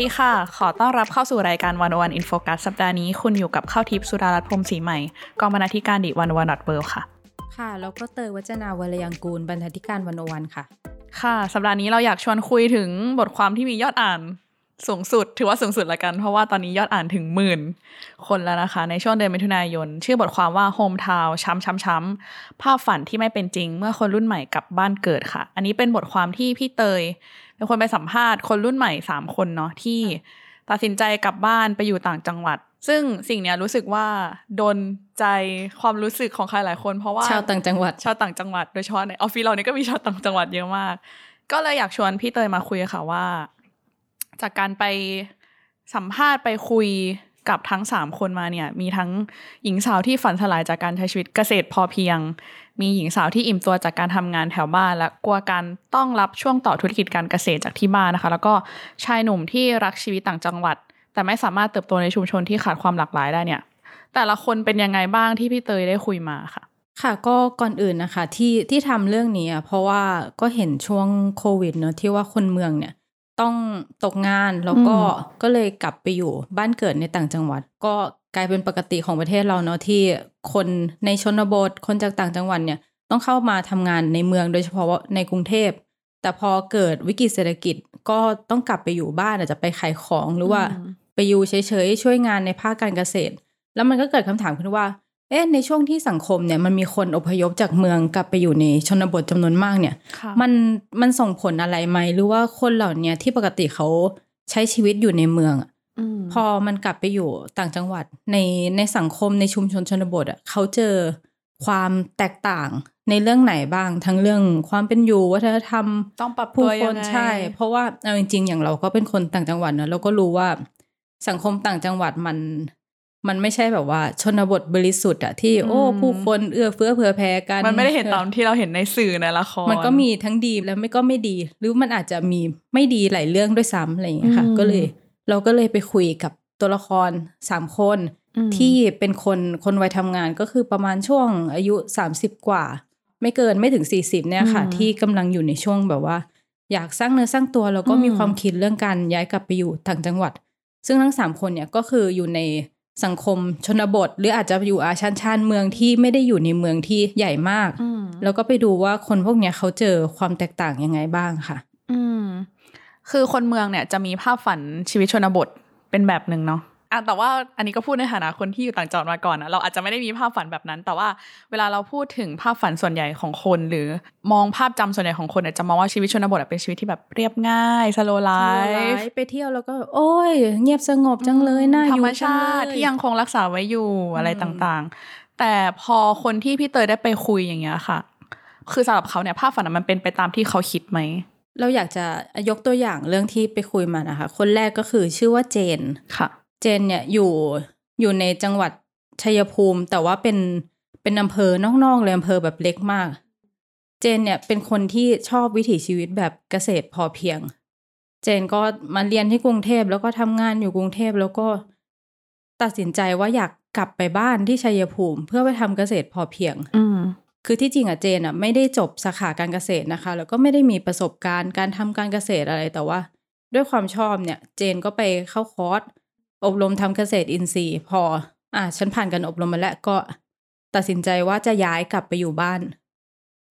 ดีค่ะ ขอต้อนรับเข้าสู่รายการวันวันอินโฟกัสสัปดาห์นี้ คุณอยู่กับข้าวทิพย์สุดารัตน์พรหมศรีใหม่ กองบรรณาธิการดิวันวันดอทเวิค่ะ ค่ะ แล้วก็เตยวัจนาวรยังกูลบรรณาธิการวันโอวันค่ะ ค่ะ สัปดาห์นี้เราอยากชวนคุยถึงบทความที่มียอดอ่านสูงสุด ถือว่าสูงสุดละกัน เพราะว่าตอนนี้ยอดอ่านถึงหมื่น คนแล้วนะคะ ในช่วงเดือนมิถุนายน ชื่อบทความว่า Home Town ช้ำช้ำช้ำภาพฝันที่ไม่เป็นจริง เมื่อคนรุ่นใหม่กลับบ้านเกิดค่ะ อันนี้เป็นบทความที่พี่เตย เป็นคนไปสัมภาษณ์คนรุ่นใหม่สามคนเนาะที่ตัดสินใจกลับบ้านไปอยู่ต่างจังหวัด ซึ่งสิ่งเนี้ยรู้สึกว่าโดนใจความรู้สึกของใครหลายคน เพราะว่าชาวต่างจังหวัดชาวต่างจังหวัดโดยเฉพาะในออฟฟิศเราเนี่ยก็มีชาวต่างจังหวัดเยอะมาก ก็เลยอยากชวนพี่เตยมาคุยค่ะว่า จากการไปสัมภาษณ์ไปคุยกับทั้งสามคนมาเนี่ยมีทั้งหญิงสาวที่ฝันสลายจากการใช้ชีวิตเกษตรพอเพียง มีหญิงสาวที่อิ่มตัวจากการทำงานแถวบ้านและกลัวการต้องรับช่วงต่อธุรกิจการเกษตรจากที่บ้านนะคะ แล้วก็ชายหนุ่มที่รักชีวิตต่างจังหวัด แต่ไม่สามารถเติบโตในชุมชนที่ขาดความหลากหลายได้เนี่ย แต่ละคนเป็นยังไงบ้างที่พี่เตยได้คุยมาค่ะ ค่ะก็ก่อนอื่นนะคะที่ที่ทำเรื่องนี้อะเพราะว่าก็เห็นช่วงโควิดเนอะที่ว่าคนเมืองเนี่ยต้องตกงานแล้วก็อืมก็เลยกลับไปอยู่บ้านเกิดในต่างจังหวัด ก็ กลายเป็นปกติของประเทศเราเนาะที่คนในชนบทคนจากต่างจังหวัดเนี่ยต้องเข้ามาทำงานในเมืองโดยเฉพาะว่าในกรุงเทพ แต่พอเกิดวิกฤตเศรษฐกิจก็ต้องกลับไปอยู่บ้านอาจจะไปขายของหรือว่าอืมไปอยู่เฉยๆช่วยงานในภาคการเกษตร แล้วมันก็เกิดคำถามขึ้นว่า เอ๊ะในช่วงที่สังคมเนี่ยมันมีคนอพยพจากเมืองกลับไปอยู่ในชนบทจำนวนมากเนี่ยค่ะมันมันส่งผลอะไรไหมหรือว่าคนเหล่าเนี้ยที่ปกติเขาใช้ชีวิตอยู่ในเมืองอะม พอมันกลับไปอยู่ต่างจังหวัดในในสังคมในชุมชนชนบทอะเขาเจอความแตกต่างในเรื่องไหนบ้าง ทั้งเรื่องความเป็นอยู่วัฒนธรรมต้องปรับตัผู้วคยังนไงใช่ เพราะว่าเอาจริง ๆ อย่างเราก็เป็นคนต่างจังหวัดเนอะเราก็รู้ว่าสังคมต่างจังหวัดมัน มันไม่ใช่แบบว่าชนบทบริสุทธิ์อะที่โอ้ผู้คนเอื้อเฟื้อเผื่อแผ่กัน มันไม่ได้เห็นตามที่เราเห็นในสื่อในละครมันก็มีทั้งดีและไม่ก็ไม่ดี หรือมันอาจจะมีไม่ดีหลายเรื่องด้วยซ้ำอะไรอย่างเงี้ยค่ะอืมก็เลย เราก็เลยไปคุยกับตัวละครสามคนอืมที่เป็นคนคนวัยทำงานก็คือประมาณช่วงอายุสามสิบกว่า ไม่เกินไม่ถึงสี่สิบเนี่ยค่ะอืมที่กำลังอยู่ในช่วงแบบว่า อยากสร้างเนื้อสร้างตัวแล้วก็อืมมีความคิดเรื่องการย้ายกลับไปอยู่ต่างจังหวัด ซึ่งทั้งสามคนเนี่ยก็คืออยู่ในสังคมชนบท หรืออาจจะอยู่อาชันชานเมืองที่ไม่ได้อยู่ในเมืองที่ใหญ่มากอืมแล้วก็ไปดูว่าคนพวกเนี้ยเขาเจอความแตกต่างยังไงบ้างค่ะ อืม คือคนเมืองเนี่ยจะมีภาพฝันชีวิตชนบทเป็นแบบหนึ่งเนาะอะแต่ว่าอันนี้ก็พูดในฐานะคนที่อยู่ต่างจังหวัดมาก่อนนะเราอาจจะไม่ได้มีภาพฝันแบบนั้น แต่ว่าเวลาเราพูดถึงภาพฝันส่วนใหญ่ของคน หรือมองภาพจำส่วนใหญ่ของคนเนี่ยจะมองว่าชีวิตชนบทอะเป็นชีวิตที่แบบเรียบง่ายสโลไลฟ์ไปเที่ยวแล้วก็ โอ้ย เงียบสงบจังเลยน่าธรอยู่รมจังชาติเลยที่ยังคงรักษาไว้อยู่อะไรอืมต่างๆ แต่พอคนที่พี่เตยได้ไปคุยอย่างเงี้ยค่ะ คือสำหรับเขาเนี่ยภาพฝันอะมันเป็นไปตามที่เขาคิดไหม เราอยากจะยกตัวอย่างเรื่องที่ไปคุยมานะคะ คนแรกก็คือชื่อว่าเจนค่ะ เจนเนี่ยอยู่อยู่ในจังหวัดชัยภูมิ แต่ว่าเป็นเป็นอำเภอนอกๆเลยอำเภอแบบเล็กมาก เจนเนี่ยเป็นคนที่ชอบวิถีชีวิตแบบเกษตรพอเพียง เจนก็มาเรียนที่กรุงเทพแล้วก็ทำงานอยู่กรุงเทพแล้วก็ ตัดสินใจว่าอยากกลับไปบ้านที่ชัยภูมิ เพื่อไปทำเกษตรพอเพียง อืม คือที่จริงอะเจนอะไม่ได้จบสาขาการเกษตรนะคะ แล้วก็ไม่ได้มีประสบการณ์การทำการเกษตรอะไรแต่ว่า ด้วยความชอบเนี่ย เจนก็ไปเข้าคอร์สอบรมทำเกษตรอินทรีย์ พอ อะฉันผ่านการอบรมมาแล้วก็ตัดสินใจว่าจะย้ายกลับไปอยู่บ้าน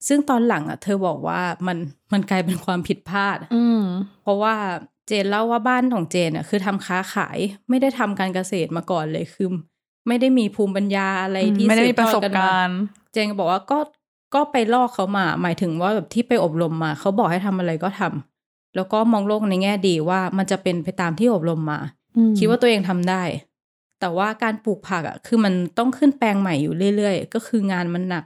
ซึ่งตอนหลังอะเธอบอกว่ามันมันกลายเป็นความผิดพลาด อืมเพราะว่าเจนเล่าว่าบ้านของเจนอะคือทำค้าขายไม่ได้ทำการเกษตรมาก่อนเลยคือ ไม่ได้มีภูมิปัญญาอะไรที่ไม่ได้มีสืบประทอสดบกันมาการณ์ เจนก็บอกว่าก็ก็ไปลอกเขามา หมายถึงว่าแบบที่ไปอบรมมาเขาบอกให้ทำอะไรก็ทำแล้วก็มองโลกในแง่ดีว่ามันจะเป็นไปตามที่อบรมมา คิดว่าตัวเองทำได้ แต่ว่าการปลูกผักอะ คือมันต้องขึ้นแปลงใหม่อยู่เรื่อยๆ ก็คืองานมันหนัก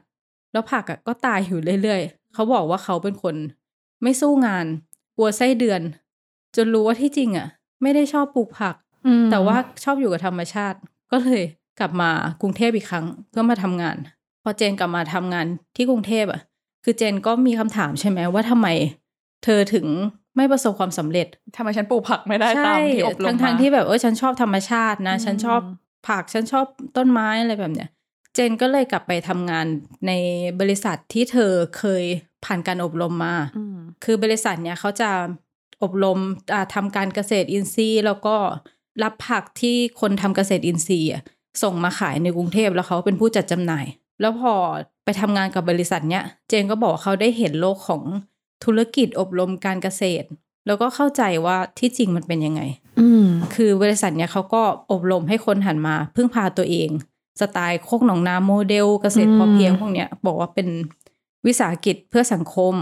แล้วผักอะก็ตายอยู่เรื่อยๆเขาบอกว่าเขาเป็นคน ไม่สู้งานกลัวไส้เดือน จนรู้ว่าที่จริงอะ ไม่ได้ชอบปลูกผักอืมแต่ว่าชอบอยู่กับธรรมชาติกก็เลย กลับมากรุงเทพอีกครั้งเพื่อมาทำงาน พอเจนกลับมาทำงานที่กรุงเทพอะ คือเจนก็มีคำถามใช่ไหมว่าทำไม เธอถึงไม่ประสบความสำเร็จทำไมฉันปลูกผักไม่ได้ตามที่อบรมทั้งมาทางๆที่แบบเออฉันชอบธรรมชาตินะอืมฉันชอบผักฉันชอบต้นไม้อะไรแบบเนี้ยเจนก็เลยกลับไปทำงานในบริษัทที่เธอเคยผ่านการอบรมมาอืมคือบริษัทเนี้ยเขาจะอบรมอ่าทำการเกษตรอินทรีย์ แล้วก็รับผักที่คนทำเกษตรอินทรีย์อะ ส่งมาขายในกรุงเทพแล้วเขาเป็นผู้จัดจำหน่าย แล้วพอไปทำงานกับบริษัทเนี้ย เจนก็บอกว่าเขาได้เห็นโลกของธุรกิจอบรมการเกษตร แล้วก็เข้าใจว่าที่จริงมันเป็นยังไง อืมคือบริษัทเนี้ยเขาก็อบรมให้คนหันมา พึ่งพาตัวเอง สไตล์โคกหนองนาโมเดลเกษตรพอเพียงอืมพวกเนี้ยบอกว่าเป็นวิสาหกิจเพื่อสังคม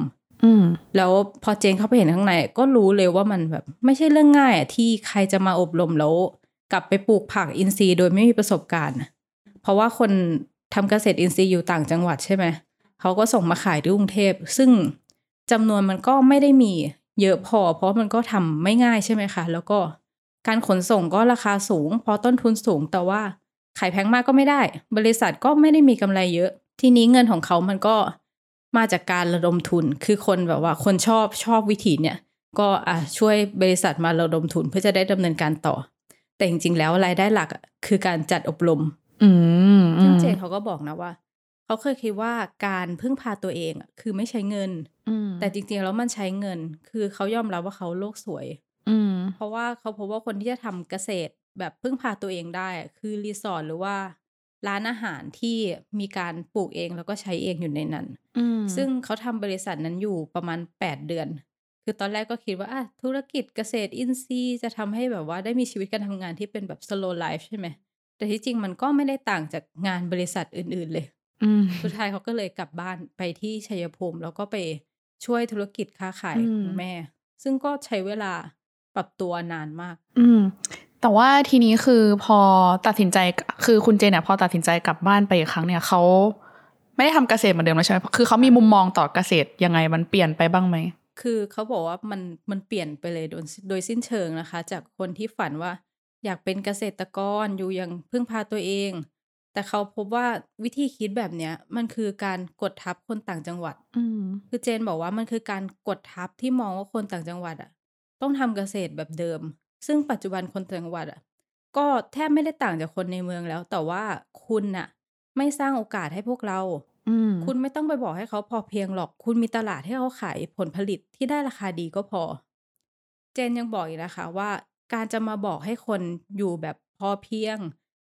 อืมแล้วพอเจนเข้าไปเห็นข้างใน ก็รู้เลยว่ามันแบบ ไม่ใช่เรื่องง่ายอะที่ใครจะมาอบรมแล้ว กลับไปปลูกผักอินทรีย์โดยไม่มีประสบการณ์ เพราะว่าคนทำเกษตรอินทรีย์อยู่ต่างจังหวัดใช่ไหมเขาก็ส่งมาขายที่กรุงเทพ ซึ่งจำนวนมันก็ไม่ได้มีเยอะพอ เพราะมันก็ทำไม่ง่ายใช่ไหมคะแล้วก็การขนส่งก็ราคาสูงเพราะต้นทุนสูงแต่ว่าขายแพงมากก็ไม่ได้ บริษัทก็ไม่ได้มีกำไรเยอะ ทีนี้เงินของเขามันก็มาจากการระดมทุน คือคนแบบว่าคนชอบชอบวิธีเนี่ย ก็อะช่วยบริษัทมาระดมทุนเพื่อจะได้ดำเนินการต่อ แต่จริงๆ แล้วรายได้หลักอะคือการจัดอบรมอืมซึ่งเจนเขาก็บอกนะว่า เขาเคยคิดว่าการพึ่งพาตัวเองอะคือไม่ใช้เงินอืมแต่จริงๆ แล้วมันใช้เงิน คือเขายอมรับว่าเขาโลกสวยอืมเพราะว่าเขาพบว่าคนที่จะทำเกษตรแบบพึ่งพาตัวเองได้อะคือรีสอร์ทหรือว่าร้านอาหารที่มีการปลูกเองแล้วก็ใช้เองอยู่ในนั้นอืมซึ่งเขาทำบริษัทนั้นอยู่ประมาณ 8 เดือน คือตอนแรกก็คิดว่าอะธุรกิจเกษตรอินทรีย์จะทำให้แบบว่าได้มีชีวิตการทำงานที่เป็นแบบ slow life ใช่ไหม แต่ที่จริงมันก็ไม่ได้ต่างจากงานบริษัทอื่น ๆ เลยอืมสุดท้ายเขาก็เลยกลับบ้านไปที่ชัยภูมิ แล้วก็ไปช่วยธุรกิจค้าขายอืมของแม่ ซึ่งก็ใช้เวลาปรับตัวนานมาก อืม แต่ว่าทีนี้คือพอตัดสินใจคือคุณเจนเนี่ยพอตัดสินใจกลับบ้านไปอีกครั้งเนี่ยเขาไม่ได้ทำเกษตรเหมือนเดิมแล้วใช่ไหมคือเขามีมุมมองต่อเกษตรยังไงมันเปลี่ยนไปบ้างไหม คือเขาบอกว่ามันมันเปลี่ยนไปเลยโดยโดยสิ้นเชิงนะคะ จากคนที่ฝันว่า อยากเป็นเกษตรกรอยู่อย่างพึ่งพาตัวเอง แต่เขาพบว่าวิธีคิดแบบเนี้ย มันคือการกดทับคนต่างจังหวัด อืมคือเจนบอกว่ามันคือการกดทับที่มองว่าคนต่างจังหวัดอะ ต้องทำเกษตรแบบเดิม ซึ่งปัจจุบันคนต่างจังหวัดอะ ก็แทบไม่ได้ต่างจากคนในเมืองแล้ว แต่ว่าคุณน่ะ ไม่สร้างโอกาสให้พวกเราอืม คุณไม่ต้องไปบอกให้เขาพอเพียงหรอก คุณมีตลาดให้เขาขายผลผลิตที่ได้ราคาดีก็พอ เจนยังบอกอีกนะคะว่า การจะมาบอกให้คนอยู่แบบพอเพียง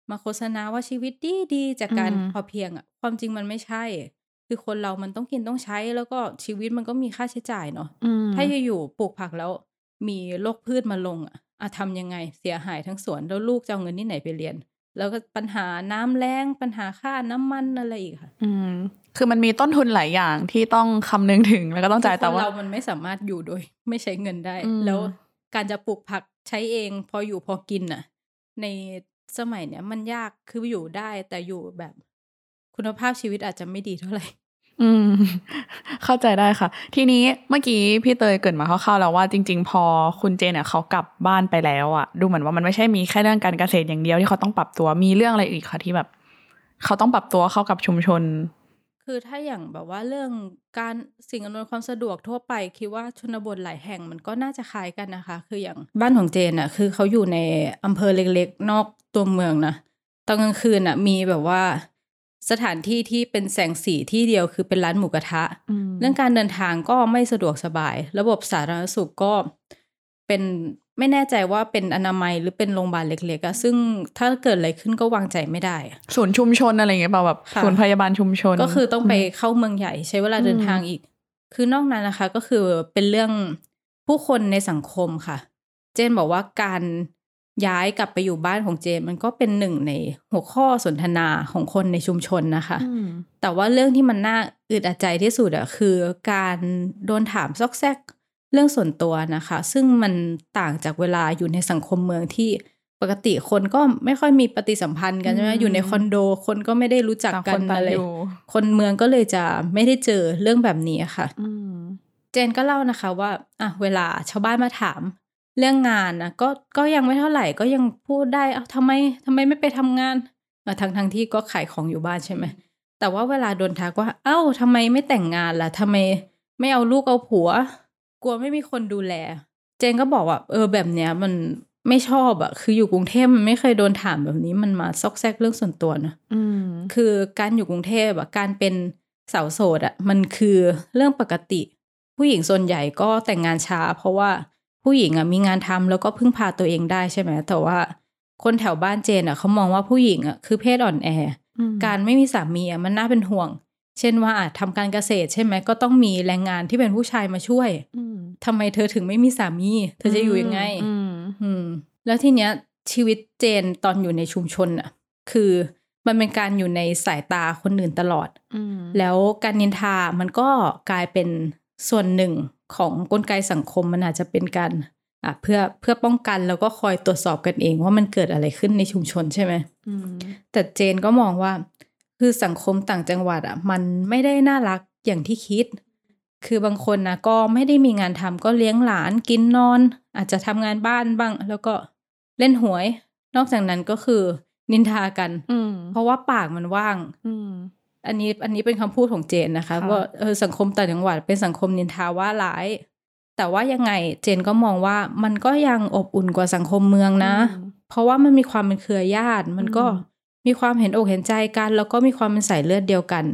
มาโฆษณาว่าชีวิตดีดีๆจากการอืมพอเพียงอะความจริงมันไม่ใช่ คือคนเรามันต้องกินต้องใช้แล้วก็ชีวิตมันก็มีค่าใช้จ่ายเนาะอืมถ้าอยู่ๆปลูกผักแล้ว มีโรคพืชมาลงอะอะทำยังไงเสียหายทั้งสวนแล้วลูกจะเอาเงินที่ไหนไปเรียน แล้วก็ปัญหาน้ำแรงปัญหาค่าน้ำมันอะไรอีกค่ะ อืม คือมันมีต้นทุนหลายอย่างที่ต้องคำนึงถึงแล้วก็ต้องจ่ายคือแต่คนว่าเรามันไม่สามารถอยู่โดย ไม่ใช้เงินได้อืมแล้วการจะปลูกผักใช้เอง พออยู่พอกินน่ะ ในสมัยเนี้ยมันยากคืออยู่ได้แต่อยู่แบบคุณภาพชีวิตอาจจะไม่ดีเท่าไหร่ อืม เข้าใจได้ค่ะ ทีนี้เมื่อกี้พี่เตยเกิดมาคร่าวๆแล้วว่าจริง ๆ พอคุณเจนเนี่ยเขากลับบ้านไปแล้วอะดูเหมือนว่ามันไม่ใช่มีแค่เรื่องการเกษตรอย่างเดียวที่เขาต้องปรับตัวมีเรื่องอะไรอีกคะที่แบบ เขาต้องปรับตัวเข้ากับชุมชน คือถ้าอย่างแบบว่าเรื่องการสิ่งอำนวยความสะดวกทั่วไปคิดว่าชนบทหลายแห่งมันก็น่าจะคล้ายกันนะคะ คืออย่างบ้านของเจนอะคือเขาอยู่ในอำเภอเล็กๆ นอกตัวเมืองนะตอนกลางคืนอะมีแบบว่า สถานที่ที่เป็นแสงสีที่เดียวคือเป็นร้านหมูกระทะอืมเรื่องการเดินทางก็ไม่สะดวกสบาย ระบบสาธารณสุขก็เป็นไม่แน่ใจว่าเป็นอนามัยหรือเป็นโรงพยาบาลเล็กๆอะซึ่งถ้าเกิดอะไรขึ้นก็วางใจไม่ได้อะศูนย์ชุมชนอะไรอย่างเงี้ยเปล่าแบบค่ะศูนย์พยาบาลชุมชน ก็คือต้องไปเข้าเมืองใหญ่ใช้เวลาเดินอืมทางอีก คือนอกนั้นนะคะ ก็คือเป็นเรื่องผู้คนในสังคมค่ะ เจนบอกว่าการ ย้ายกลับไปอยู่บ้านของเจนมันก็เป็นหนึ่งในหัวข้อสนทนาของคนในชุมชนนะคะอืมแต่ว่าเรื่องที่มันน่าอึดอัดใจที่สุดอะคือการโดนถามซอกแซกเรื่องส่วนตัวนะคะ ซึ่งมันต่างจากเวลาอยู่ในสังคมเมืองที่ปกติคนก็ไม่ค่อยมีปฏิสัมพันธ์กันใช่ไหมอืมอยู่ในคอนโด คนก็ไม่ได้รู้จักต่างกัคนนต่างอะไรอยู่คนเมืองก็เลยจะไม่ได้เจอเรื่องแบบนี้ค่ะอืมเจนก็เล่านะคะว่าอะเวลาชาวบ้านมาถาม เรื่องงานนะก็ก็ยังไม่เท่าไหร่ก็ยังพูดได้เอาทำไมทำไมไม่ไปทำงานทั้งทั้งที่ก็ขายของอยู่บ้านใช่ไหมแต่ว่าเวลาโดนทักว่า เอ้าทำไมไม่แต่งงานล่ะทำไมไม่เอาลูกเอาผัว กลัวไม่มีคนดูแล เจนก็บอกว่า เออแบบเนี้ยมันไม่ชอบอะคืออยู่กรุงเทพมันไม่เคยโดนถามแบบนี้มันมาซอกแซกเรื่องส่วนตัวนะอืมคือการอยู่กรุงเทพอะการเป็นสาวโสดอะมันคือเรื่องปกติ ผู้หญิงส่วนใหญ่ก็แต่งงานช้า เพราะว่า ผู้หญิงอะมีงานทำแล้วก็พึ่งพาตัวเองได้ใช่ไหมแต่ว่าคนแถวบ้านเจนอะเขามองว่าผู้หญิงอะคือเพศอ่อนแอ การไม่มีสามีอะมันน่าเป็นห่วง เช่นว่าอาจทำการเกษตรใช่ไหมก็ต้องมีแรงงานที่เป็นผู้ชายมาช่วยอืมทำไมเธอถึงไม่มีสามี เธอจะอยู่ยังไงอืมอืมแล้วทีเนี้ยชีวิตเจนตอนอยู่ในชุมชนอะ คือมันเป็นการอยู่ในสายตาคนอื่นตลอดอืมแล้วการนินทามันก็กลายเป็น ส่วนหนึ่งของกลไกสังคมมันอาจจะเป็นการอะเพื่อเพื่อป้องกันแล้วก็คอยตรวจสอบกันเองว่ามันเกิดอะไรขึ้นในชุมชนใช่ไหมอืมแต่เจนก็มองว่า คือสังคมต่างจังหวัดอะมันไม่ได้น่ารักอย่างที่คิด คือบางคนนะก็ไม่ได้มีงานทำก็เลี้ยงหลานกินนอน อาจจะทำงานบ้านบ้าง แล้วก็เล่นหวย นอกจากนั้นก็คือนินทากันอืมเพราะว่าปากมันว่าง อืมอันนี้อันนี้เป็นคำพูดของเจนนะคะค่ะว่าเออสังคมต่างจังหวัดเป็นสังคมนินทาว่าร้าย แต่ว่ายังไงเจนก็มองว่ามันก็ยังอบอุ่นกว่าสังคมเมืองนะอืมเพราะว่ามันมีความเป็นเครือญาติ มันก็อืมมีความเห็นอกเห็นใจกัน แล้วก็มีความเป็นสายเลือดเดียวกัน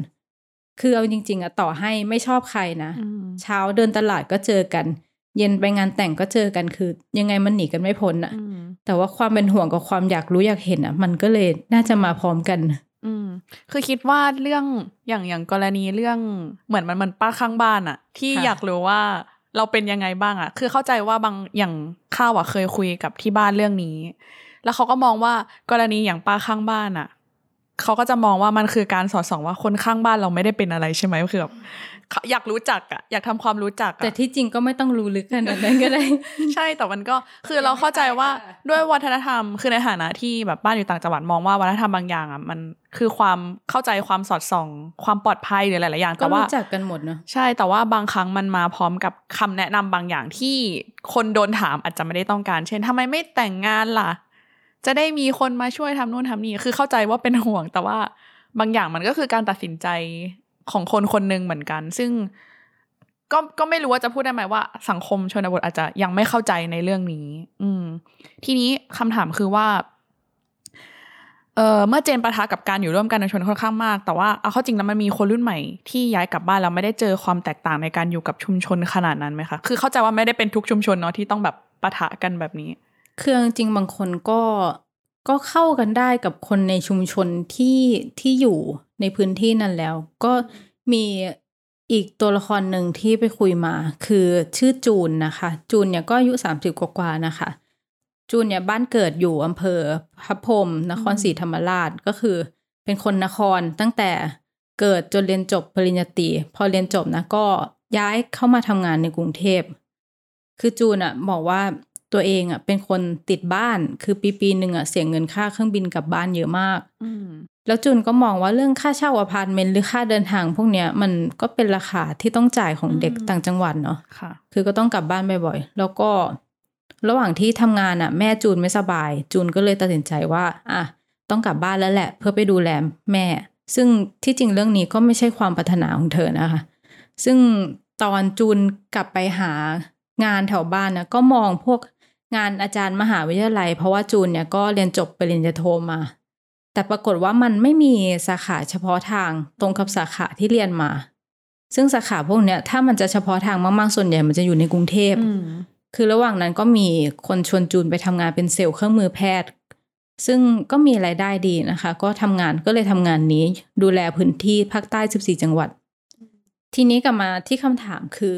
คือเอาจริง ๆอะต่อให้ไม่ชอบใครนะอืมเช้าเดินตลาดก็เจอกัน เย็นไปงานแต่งก็เจอกันคือ ยังไงมันหนีกันไม่พ้นอะอืมแต่ว่าความเป็นห่วงกับความอยากรู้อยากเห็นอะมันก็เลยน่าจะมาพร้อมกันอืม คือคิดว่าเรื่องอย่างอย่างกรณีเรื่องเหมือนมันเหมือนป้าข้างบ้านอะที่ค่ะอยากรู้ว่าเราเป็นยังไงบ้างอะคือเข้าใจว่าบางอย่างข้าวอะเคยคุยกับที่บ้านเรื่องนี้ แล้วเขาก็มองว่ากรณีอย่างป้าข้างบ้านอะเขาก็จะมองว่ามันคือการสอดส่องว่าคนข้างบ้านเราไม่ได้เป็นอะไรใช่ไหมคือแบบเขา อยากรู้จักอะอยากทำความรู้จักอะแต่ที่จริงก็ไม่ต้องรู้ลึกขนาดนั้นก็ได้ใช่แต่มันก็คือเราเข้าใจว่าค่ะด้วยวัฒนธรรมคือในฐานะที่แบบบ้านอยู่ต่างจังหวัดมองว่าวัฒนธรรมบางอย่างอะมันคือความเข้าใจความสอดส่อง ความปลอดภัยหรือหลายๆอย่างก็แต่ว่ารู้จักกันหมดเนอะใช่แต่ว่าบางครั้งมันมาพร้อมกับคำแนะนำบางอย่างที่คนโดนถามอาจจะไม่ได้ต้องการ เช่นทำไมไม่แต่งงานล่ะ จะได้มีคนมาช่วยทำนู่นทำนี่คือเข้าใจว่าเป็นห่วงแต่ว่าบางอย่างมันก็คือการตัดสินใจ ของคนคนหนึ่งเหมือนกัน ซึ่งก็ก็ไม่รู้ว่าจะพูดได้ไหมว่า สังคมชนบทอาจจะยังไม่เข้าใจในเรื่องนี้ อืม ทีนี้คำถามคือว่าเออเมื่อเจนประทะกับการอยู่ร่วมกันในชนค่อนข้างมาก แต่ว่าเอาเข้าจริงแล้วมันมีคนรุ่นใหม่ที่ย้ายกลับบ้านแล้วไม่ได้เจอความแตกต่างในการอยู่กับชุมชนขนาดนั้นไหมคะ คือเข้าใจว่าไม่ได้เป็นทุกชุมชนเนาะที่ต้องแบบปะทะกันแบบนี้ คือจริงบางคนก็ ก็เข้ากันได้กับคนในชุมชนที่ที่อยู่ในพื้นที่นั้นแล้ว ก็มีอีกตัวละครหนึ่งที่ไปคุยมา คือชื่อจูนนะคะ จูนเนี่ยก็อายุสามสิบกว่าๆนะคะ จูนเนี่ยบ้านเกิดอยู่อำเภอพระพรมนครศรีธรรมราชก็คือ เป็นคนนครตั้งแต่เกิดจนเรียนจบปริญญาตรีพอเรียนจบนะก็ย้ายเข้ามาทำงานในกรุงเทพ คือจูนอะบอกว่า ตัวเองอะเป็นคนติดบ้านคือปีปีหนึ่งอะเสียเงินค่าเครื่องบินกลับบ้านเยอะมากอืมแล้วจูนก็มองว่าเรื่องค่าเช่าอพาร์ตเมนต์หรือค่าเดินทาง พวกเนี้ยมันก็เป็นราคาที่ต้องจ่ายของเด็กอืมต่างจังหวัดเนาะค่ะ คือก็ต้องกลับบ้านบ่อยๆแล้วก็ ระหว่างที่ทำงานอะ แม่จูนไม่สบาย จูนก็เลยตัดสินใจว่า อะต้องกลับบ้านแล้วแหละ เพื่อไปดูแลแม่ ซึ่งที่จริงเรื่องนี้ก็ไม่ใช่ความปรารถนาของเธอนะคะ ซึ่งตอนจูนกลับไปหางานแถวบ้านนะก็มองพวก งานอาจารย์มหาวิทยาลัย เพราะว่าจูนเนี่ยก็เรียนจบปริญญาโทมา แต่ปรากฏว่ามันไม่มีสาขาเฉพาะทางตรงกับสาขาที่เรียนมา ซึ่งสาขาพวกเนี้ยถ้ามันจะเฉพาะทางมากๆส่วนใหญ่มันจะอยู่ในกรุงเทพอืมคือระหว่างนั้นก็มีคนชวนจูนไปทำงานเป็นเซลล์เครื่องมือแพทย์ ซึ่งก็มีรายได้ดีนะคะ ก็ทำงานก็เลยทำงานนี้ ดูแลพื้นที่ภาคใต้ 14 จังหวัด ทีนี้กลับมาที่คำถามคือ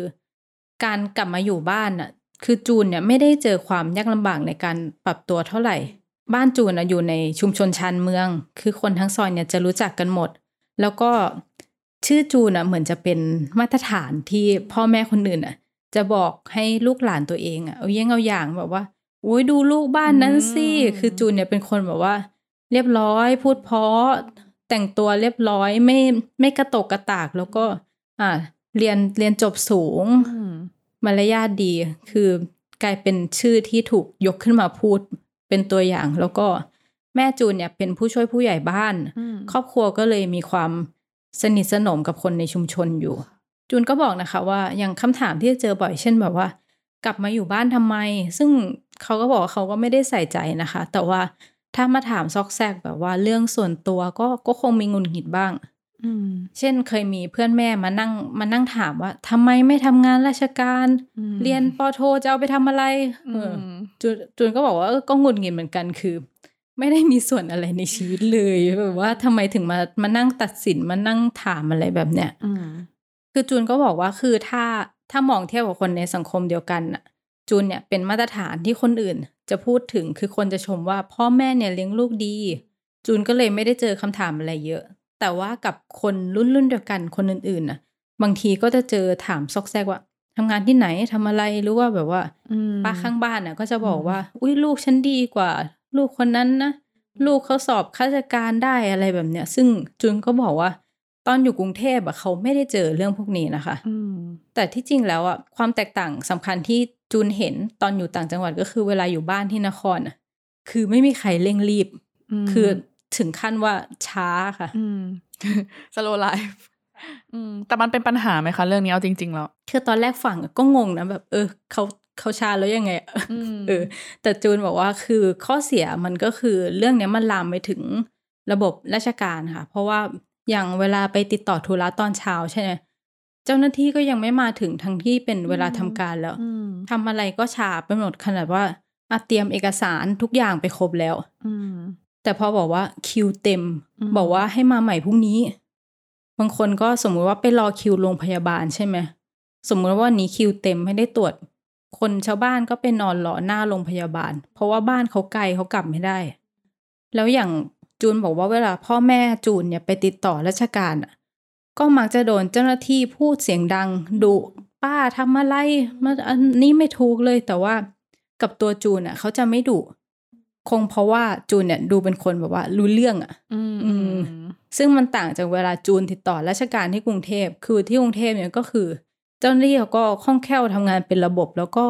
การกลับมาอยู่บ้านน่ะ คือจูนเนี่ยไม่ได้เจอความยากลำบากในการปรับตัวเท่าไหร่ บ้านจูนน่ะอยู่ในชุมชนชานเมือง คือคนทั้งซอยเนี่ยจะรู้จักกันหมด แล้วก็ชื่อจูนอะเหมือนจะเป็นมาตรฐานที่พ่อแม่คนอื่นอะ จะบอกให้ลูกหลานตัวเองอะเอาเยี่ยงเอาอย่างแบบว่าโอ้ยดูลูกบ้านนั้นสิอืมคือจูนเนี่ยเป็นคนแบบว่า เรียบร้อยพูดเพราะแต่งตัวเรียบร้อยไม่ไม่กระตกกระตากแล้วก็ อ่า เรียนเรียนจบสูงอื มมารยาทดีคือกลายเป็นชื่อที่ถูกยกขึ้นมาพูดเป็นตัวอย่าง แล้วก็แม่จูนเนี่ยเป็นผู้ช่วยผู้ใหญ่บ้านอืมครอบครัวก็เลยมีความสนิทสนมกับคนในชุมชนอยู่ จูนก็บอกนะคะ ว่าอย่างคำถามที่จะเจอบ่อยเช่นแบบว่า กลับมาอยู่บ้านทำไม ซึ่งเขาก็บอกว่าเขาก็ไม่ได้ใส่ใจนะคะ แต่ว่าถ้ามาถามซอกแซกแบบว่าเรื่องส่วนตัวก็ก็คงมีงุนหงิดบ้างอืม เช่นเคยมีเพื่อนแม่มานั่งมานั่งถามว่าทำไมไม่ทำงานราชการอืมเรียนปอโทจะเอาไปทำอะไรเอออมจูนจูนก็บอกว่าเออก็หงุดหงิดเหมือนกันคือ ไม่ได้มีส่วนอะไรในชีวิตเลยแบบว่าทำไมถึงมามานั่งตัดสินมานั่งถามอะไรแบบเนี้ยอืมคือจูนก็บอกว่าคือถ้าถ้ามองเทียบกับคนในสังคมเดียวกันน่ะจูนเนี่ยเป็นมาตรฐานที่คนอื่น จะพูดถึงคือคนจะชมว่าพ่อแม่เนี่ยเลี้ยงลูกดี จูนก็เลยไม่ได้เจอคำถามอะไรเยอะ แต่ว่ากับคนรุ่นรุ่นเดียวกันคนอื่นๆน่ะ บางทีก็จะเจอถามซอกแซกว่าทำงานที่ไหนทำอะไรหรือว่าแบบว่าอืมป้าข้างบ้านน่ะ ก็จะบอกว่า อุ้ยลูกฉันดีกว่า ลูกคนนั้นนะลูกเขาสอบข้าราชการได้อะไรแบบเนี้ย ซึ่งจูนก็บอกว่า ตอนอยู่กรุงเทพอะเขาไม่ได้เจอเรื่องพวกนี้นะคะอืมแต่ที่จริงแล้วอะความแตกต่างสำคัญที่จูนเห็นตอนอยู่ต่างจังหวัดก็คือเวลาอยู่บ้านที่นครอะคือไม่มีใครเร่งรีบมคือ ถึงขั้นว่าช้าค่ะ อืมสโลไลฟ์อืม แต่มันเป็นปัญหาไหมคะเรื่องนี้เอาจริงๆแล้วคือตอนแรกฟังอะก็งงนะแบบ เออเขาเขาช้าแล้วยังไงอะอืมเออ แต่จูนบอกว่าคือข้อเสียมันก็คือเรื่องเนี้ยมันลามไปถึงระบบราชการค่ะ เพราะว่าอย่างเวลาไปติดต่อธุระตอนเช้าใช่ไหมเจ้าหน้าที่ก็ยังไม่มาถึงทั้งที่เป็นเวลาทำการแล้วอืมทำอะไรก็ช้าไปหมดขนาดว่าอะเตรียมเอกสารทุกอย่างไปครบแล้ว อืม แต่พอบอกว่าคิวเต็มอืมบอกว่าให้มาใหม่พรุ่งนี้ บางคนก็สมมุติว่าไปรอคิวโรงพยาบาลใช่ไหมสมมุติว่าวันนี้คิวเต็มไม่ได้ตรวจ คนชาวบ้านก็ไปนอนรอหน้าโรงพยาบาล เพราะว่าบ้านเขาไกลเขากลับไม่ได้ แล้วอย่างจูนบอกว่าเวลาพ่อแม่จูนเนี่ยไปติดต่อราชการอะก็มักจะโดนเจ้าหน้าที่พูดเสียงดังดุป้าทำอะไรมันอันนี้ไม่ถูกเลยแต่ว่ากับตัวจูนอะเขาจะไม่ดุ คงเพราะว่าจูนเนี่ยดูเป็นคนแบบว่ารู้เรื่องอะอืมอือืมมซึ่งมันต่างจากเวลาจูนติดต่อราชการที่กรุงเทพคือที่กรุงเทพเนี่ยก็คือ เจ้าหน้าที่เขาก็คล่องแคล่วทำงานเป็นระบบ แล้วก็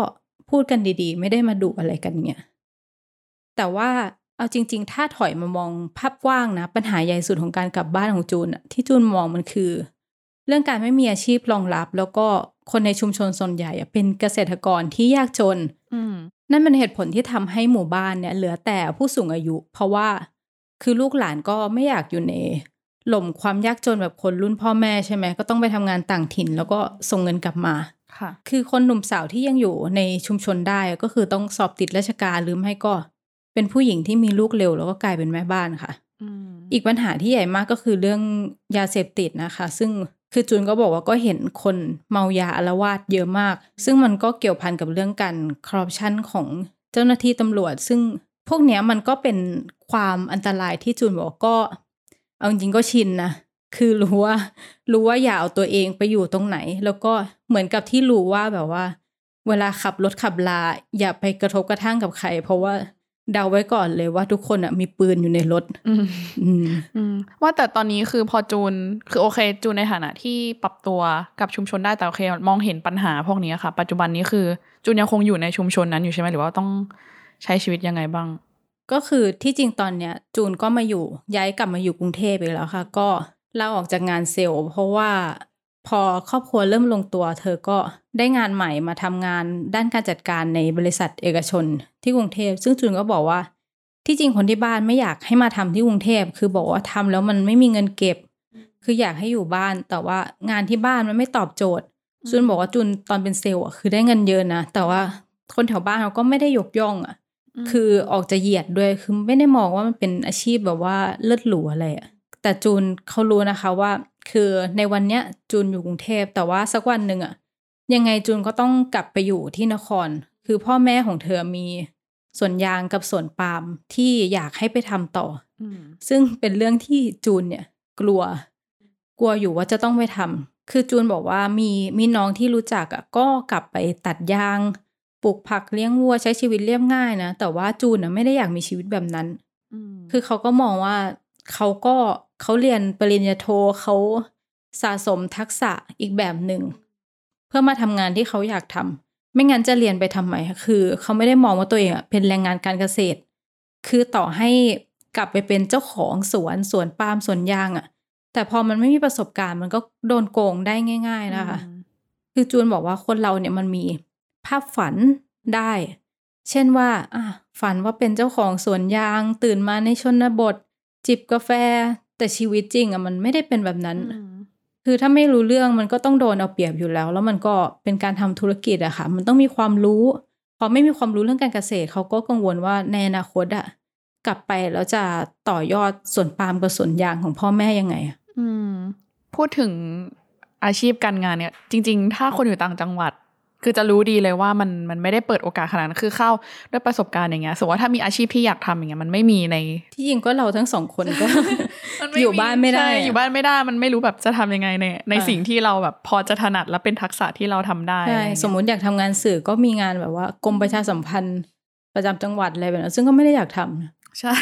พูดกันดีๆ ไม่ได้มาดุอะไรกันเนี่ยแต่ว่าเอาจริง ๆ ถ้าถอยมามองภาพกว้างนะ ปัญหาใหญ่สุดของการกลับบ้านของจูนอะที่จูนมองมันคือ เรื่องการไม่มีอาชีพรองรับ แล้วก็คนในชุมชนส่วนใหญ่อะเป็นเกษตรกรที่ยากจนอืม นั่นเป็นเหตุผลที่ทำให้หมู่บ้านเนี่ยเหลือแต่ผู้สูงอายุ เพราะว่าคือลูกหลานก็ไม่อยากอยู่ในหล่มความยากจนแบบคนรุ่นพ่อแม่ใช่ไหมก็ต้องไปทำงานต่างถิ่น แล้วก็ส่งเงินกลับมาค่ะ คือคนหนุ่มสาวที่ยังอยู่ในชุมชนได้ก็คือต้องสอบติดราชการหรือไม่ก็ เป็นผู้หญิงที่มีลูกเร็วแล้วก็กลายเป็นแม่บ้านค่ะอืมอีกปัญหาที่ใหญ่มากก็คือเรื่องยาเสพติดนะคะ ซึ่ง คือจูนก็บอกว่าก็เห็นคนเมายาอาลวาดเยอะมาก ซึ่งมันก็เกี่ยวพันกับเรื่องการคอร์รัปชันของเจ้าหน้าที่ตำรวจ ซึ่งพวกเนี้ยมันก็เป็นความอันตรายที่จูนบอกก็ เอาจริงก็ชินนะคือรู้ว่า รู้ว่าอย่าเอาตัวเองไปอยู่ตรงไหน แล้วก็เหมือนกับที่รู้ว่าแบบว่า เวลาขับรถขับลาอย่าไปกระทบกระทั่งกับใคร เพราะว่า เดาไว้ก่อนเลยว่าทุกคนอะมีปืนอยู่ในรถอืมอืมอืมว่าแต่ตอนนี้คือพอจูนคือโอเค จูนในฐานะที่ปรับตัวกับชุมชนได้แต่โอเค มองเห็นปัญหาพวกนี้ค่ะ ปัจจุบันนี้คือจูนยังคงอยู่ในชุมชนนั้นอยู่ใช่ไหมหรือว่าต้องใช้ชีวิตยังไงบ้าง ก็คือที่จริงตอนเนี้ย จูนก็มาอยู่ย้ายกลับมาอยู่กรุงเทพอีกแล้วค่ะ ก็ลาออกจากงานเซลล์เพราะว่า พอครอบครัวเริ่มลงตัว เธอก็ได้งานใหม่มาทำงานด้านการจัดการในบริษัทเอกชนที่กรุงเทพ ซึ่งจูนก็บอกว่า ที่จริงคนที่บ้านไม่อยากให้มาทำที่กรุงเทพ คือบอกว่าทำแล้วมันไม่มีเงินเก็บ คืออยากให้อยู่บ้าน แต่ว่างานที่บ้านมันไม่ตอบโจทย์จูนบอกว่าจูนตอนเป็นเซลล์อะคือได้เงินเยอะนะ แต่ว่าคนแถวบ้านเขาก็ไม่ได้ยกย่องอะอืมคือออกจะเหยียดด้วย คือไม่ได้มองว่ามันเป็นอาชีพแบบว่าเลิศหรูอะไรอะแต่จูนเขารู้นะคะว่า คือในวันเนี้ยจูนอยู่กรุงเทพแต่ว่าสักวันหนึ่งอะยังไงจูนก็ต้องกลับไปอยู่ที่นคร คือพ่อแม่ของเธอมีสวนยางกับสวนปาล์มที่อยากให้ไปทำต่ออืมซึ่งเป็นเรื่องที่จูนเนี่ย กลัว กลัวอยู่ว่าจะต้องไปทำคือจูนบอกว่ามีมีน้องที่รู้จักอะก็กลับไปตัดยางปลูกผักเลี้ยงวัวใช้ชีวิตเรียบง่ายนะแต่ว่าจูนอะไม่ได้อยากมีชีวิตแบบนั้นอืมคือเขาก็มองว่าเขาก็ เขาเรียนปริญญาโทเขาสะสมทักษะอีกแบบหนึ่ง เพื่อมาทำงานที่เขาอยากทไม่งั้นจะเรียนไปทำไมคะคือเขาไม่ได้มองว่าตัวเองอะเป็นแรงงานการเกษตร คือต่อให้กลับไปเป็นเจ้าของสวนสวนปาล์มสวนยางอะแต่พอมันไม่มีประสบการณ์มันก็โดนโกงได้ง่าย ๆนะคะ คือจูนบอกว่าคนเราเนี่ยมันมีภาพฝันได้ เช่นว่าอะฝันว่าเป็นเจ้าของสวนยาง ตื่นมาในชนบท จิบกาแฟ แต่ชีวิตจริงอะมันไม่ได้เป็นแบบนั้น คือถ้าไม่รู้เรื่องมันก็ต้องโดนเอาเปรียบอยู่แล้ว แล้วมันก็เป็นการทำธุรกิจอะค่ะ มันต้องมีความรู้พอไม่มีความรู้เรื่องการเกษตรเขาก็กังวลว่าในอนาคตอะกลับไปแล้วจะต่อยอดสวนปาล์มกับสวนยางของพ่อแม่ยังไงอะอืม พูดถึงอาชีพการงานเนี่ย จริง ๆ ถ้าคนอยู่ต่างจังหวัด คือจะรู้ดีเลยว่ามันมันไม่ได้เปิดโอกาสขนาดนั้นคือเข้าด้วยประสบการณ์อย่างเงี้ยสมมติว่าถ้ามีอาชีพที่อยากทำอย่างเงี้ยมันไม่มีใน ที่จริงก็เราทั้งสองคนก็มันไม่ อยู่บ้านไม่ได้ใช่อะอยู่บ้านไม่ได้มันไม่รู้แบบจะทำยังไงในในอ่าสิ่งที่เราแบบพอจะถนัดและเป็นทักษะที่เราทำได้ใช่อะไรเงี้ยสมมุติอยากทำงานสื่อก็มีงานแบบว่ากรมประชาสัมพันธ์ประจำจังหวัดอะไรแบบนั้นซึ่งก็ไม่ได้อยากทำนะใช่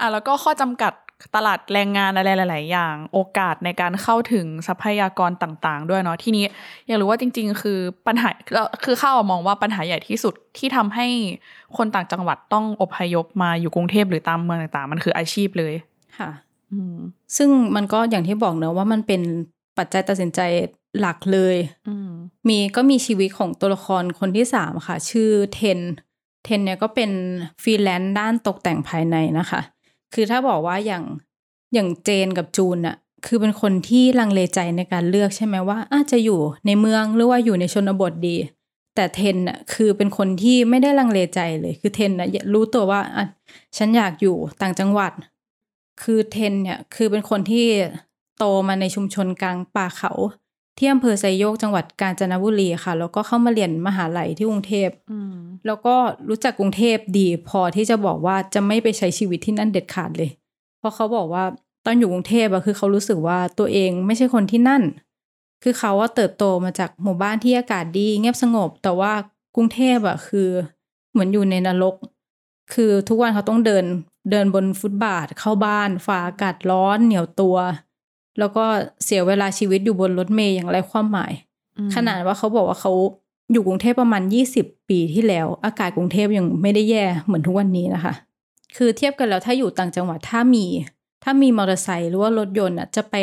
อะแล้วก็ข้อจำกัดตลาดแรงงานอะไรหลาย ๆ อย่าง โอกาสในการเข้าถึงทรัพยากรต่าง ๆ ด้วยเนาะทีนี้อยากรู้ว่าจริง ๆ คือปัญหาแล้วคือเข้ามองว่าปัญหาใหญ่ที่สุดที่ทำให้คนต่างจังหวัดต้องอพยพมาอยู่กรุงเทพหรือตามเมืองต่าง ๆ มันคืออาชีพเลยค่ะอืม ซึ่งมันก็อย่างที่บอกเนอะว่ามันเป็นปัจจัยตัดสินใจหลักเลยอืมมีก็มีชีวิตของตัวละครคนที่สามค่ะ ชื่อเทน เทนเนี่ยก็เป็นฟรีแลนซ์ด้านตกแต่งภายในนะคะ คือถ้าบอกว่าอย่างอย่างเจนกับจูนอะคือเป็นคนที่ลังเลใจในการเลือกใช่ไหมว่า อาจจะอยู่ในเมืองหรือว่าอยู่ในชนบทดี แต่เทนอะคือเป็นคนที่ไม่ได้ลังเลใจเลย คือเทนอะรู้ตัวว่าอะฉันอยากอยู่ต่างจังหวัด คือเทนเนี่ยคือเป็นคนที่โตมาในชุมชนกลางป่าเขาที่อำเภอไซโยกจังหวัดกาญจนบุรีค่ะ แล้วก็เข้ามาเรียนมหาลัยที่กรุงเทพอืมแล้วก็รู้จักกรุงเทพดี พอที่จะบอกว่าจะไม่ไปใช้ชีวิตที่นั่นเด็ดขาดเลย เพราะเขาบอกว่าตอนอยู่กรุงเทพอะคือเขารู้สึกว่าตัวเองไม่ใช่คนที่นั่น คือเขาว่าเติบโตมาจากหมู่บ้านที่อากาศดี เงียบสงบ แต่ว่ากรุงเทพอะคือเหมือนอยู่ในนรก คือทุกวันเขาต้องเดิน เดินบนฟุตบาทเข้าบ้านฝ่าอากาศร้อนเหนียวตัว แล้วก็เสียเวลาชีวิตอยู่บนรถเมย์อย่างไรความหมายอืมขนาดว่าเขาบอกว่าเขาอยู่กรุงเทพประมาณ20ปีที่แล้ว อากาศกรุงเทพยังไม่ได้แย่เหมือนทุกวันนี้นะคะ คือเทียบกันแล้วถ้าอยู่ต่างจังหวัดถ้ามี ถ้ามีมอเตอร์ไซค์หรือว่ารถยนต์อะจะไป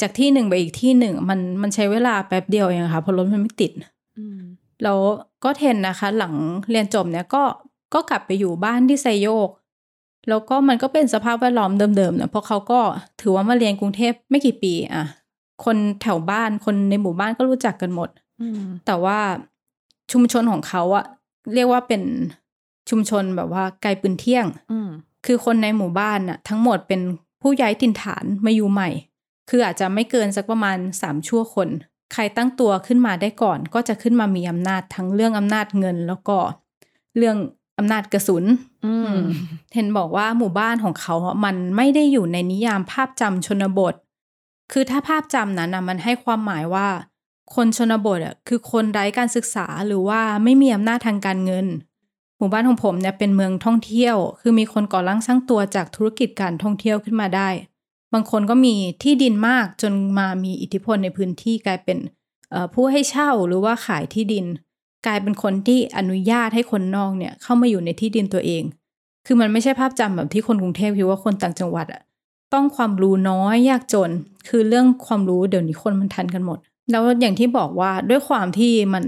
จากที่หนึ่งไปอีกที่หนึ่งมันมันใช้เวลาแป๊บเดียวเองค่ะเพราะรถมันไม่ติดอืมแล้วก็เทนนะคะ หลังเรียนจบเนี่ยก็ก็กลับไปอยู่บ้านที่ไซโยก แล้วก็มันก็เป็นสภาพแวดล้อมเดิมๆนะเพราะเขาก็ถือว่ามาเรียนกรุงเทพไม่กี่ปีอะคนแถวบ้านคนในหมู่บ้านก็รู้จักกันหมดอืมแต่ว่าชุมชนของเขาอะเรียกว่าเป็นชุมชนแบบว่าไกลปืนเที่ยงอืมคือคนในหมู่บ้านน่ะทั้งหมดเป็นผู้ย้ายถิ่นฐานมาอยู่ใหม่ คืออาจจะไม่เกินสักประมาณสามชั่วคน ใครตั้งตัวขึ้นมาได้ก่อน ก็จะขึ้นมามีอำนาจทั้งเรื่องอำนาจเงิน แล้วก็เรื่อง อำนาจกระสุนอืมเห็นบอกว่าหมู่บ้านของเขาอะมันไม่ได้อยู่ในนิยามภาพจำชนบท คือถ้าภาพจำนั้นนะมันให้ความหมายว่า คนชนบทอะคือคนไร้การศึกษาหรือว่าไม่มีอำนาจทางการเงิน หมู่บ้านของผมเนี่ยเป็นเมืองท่องเที่ยว คือมีคนก่อร่างสร้างตัวจากธุรกิจการท่องเที่ยวขึ้นมาได้ บางคนก็มีที่ดินมากจนมามีอิทธิพลในพื้นที่กลายเป็นเอ่อผู้ให้เช่าหรือว่าขายที่ดิน กลายเป็นคนที่อนุญาตให้คนนอกเนี่ยเข้ามาอยู่ในที่ดินตัวเอง คือมันไม่ใช่ภาพจำแบบที่คนกรุงเทพคิดว่าคนต่างจังหวัดอะต้องความรู้น้อยยากจน คือเรื่องความรู้เดี๋ยวนี้คนมันทันกันหมด แล้วอย่างที่บอกว่าด้วยความที่มัน